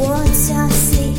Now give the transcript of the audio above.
我加速